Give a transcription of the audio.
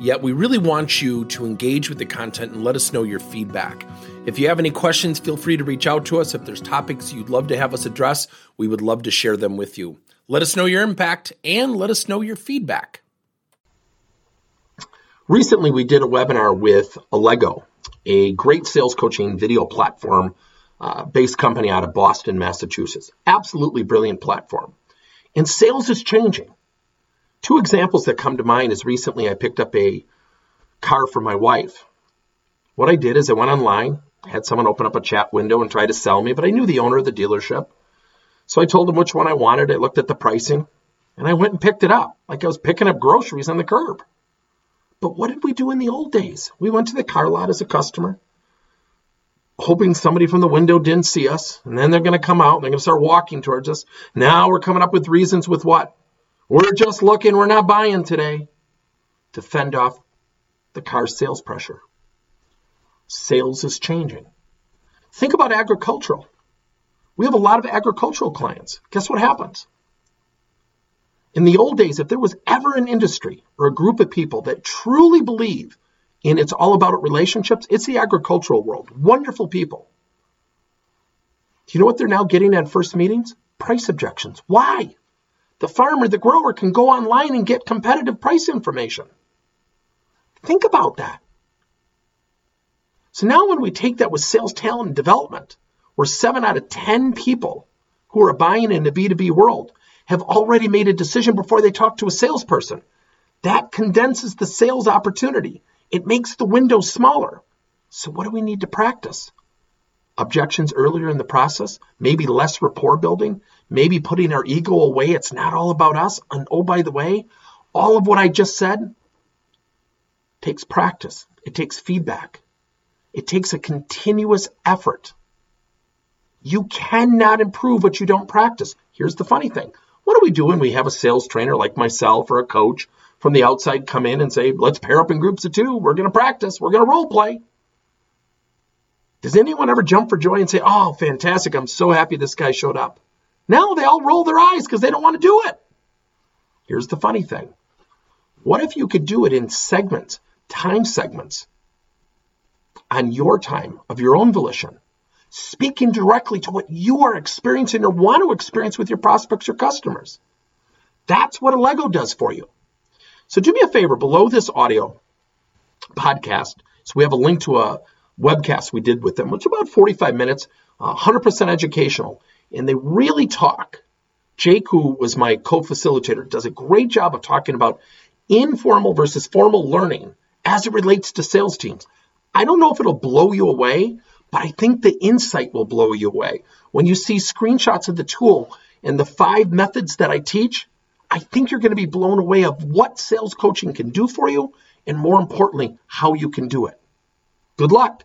Yet, we really want you to engage with the content and let us know your feedback. If you have any questions, feel free to reach out to us. If there's topics you'd love to have us address, we would love to share them with you. Let us know your impact and let us know your feedback. Recently, we did a webinar with Allego, a great sales coaching video platform uh, based company out of Boston, Massachusetts. Absolutely brilliant platform. And sales is changing. Two examples that come to mind is recently I picked up a car for my wife. What I did is I went online, had someone open up a chat window and try to sell me, but I knew the owner of the dealership. So I told him which one I wanted. I looked at the pricing and I went and picked it up like I was picking up groceries on the curb. But what did we do in the old days? We went to the car lot as a customer, hoping somebody from the window didn't see us, and then they're going to come out and they're going to start walking towards us. Now we're coming up with reasons with what? We're just looking, we're not buying today to fend off the car sales pressure sales is changing. Think about agricultural. We have a lot of agricultural clients. Guess what happens? In the old days, if there was ever an industry or a group of people that truly believe in it's all about relationships, it's the agricultural world. Wonderful people. Do you know what they're now getting at first meetings? Price objections. Why? The farmer, the grower can go online and get competitive price information. Think about that. So now when we take that with sales talent and development, where seven out of 10 people who are buying in the B2B world have already made a decision before they talk to a salesperson, that condenses the sales opportunity. It makes the window smaller. So what do we need to practice? Objections earlier in the process, maybe less rapport building, maybe putting our ego away. It's not all about us. And oh, by the way, all of what I just said takes practice. It takes feedback. It takes a continuous effort. You cannot improve what you don't practice. Here's the funny thing. What do we do when we have a sales trainer like myself or a coach from the outside come in and say, let's pair up in groups of two. We're going to practice. We're going to role play. Does anyone ever jump for joy and say, oh, fantastic. I'm so happy this guy showed up. Now they all roll their eyes because they don't want to do it. Here's the funny thing. What if you could do it in segments, time segments? on your time of your own volition, speaking directly to what you are experiencing or want to experience with your prospects or customers. That's what Allego does for you. So do me a favor below this audio podcast. So we have a link to a webcast we did with them, which is about 45 minutes, uh, 100% educational. And they really talk. Jake, who was my co facilitator, does a great job of talking about informal versus formal learning as it relates to sales teams. I don't know if it'll blow you away, but I think the insight will blow you away. When you see screenshots of the tool and the five methods that I teach, I think you're going to be blown away of what sales coaching can do for you and more importantly, how you can do it. Good luck.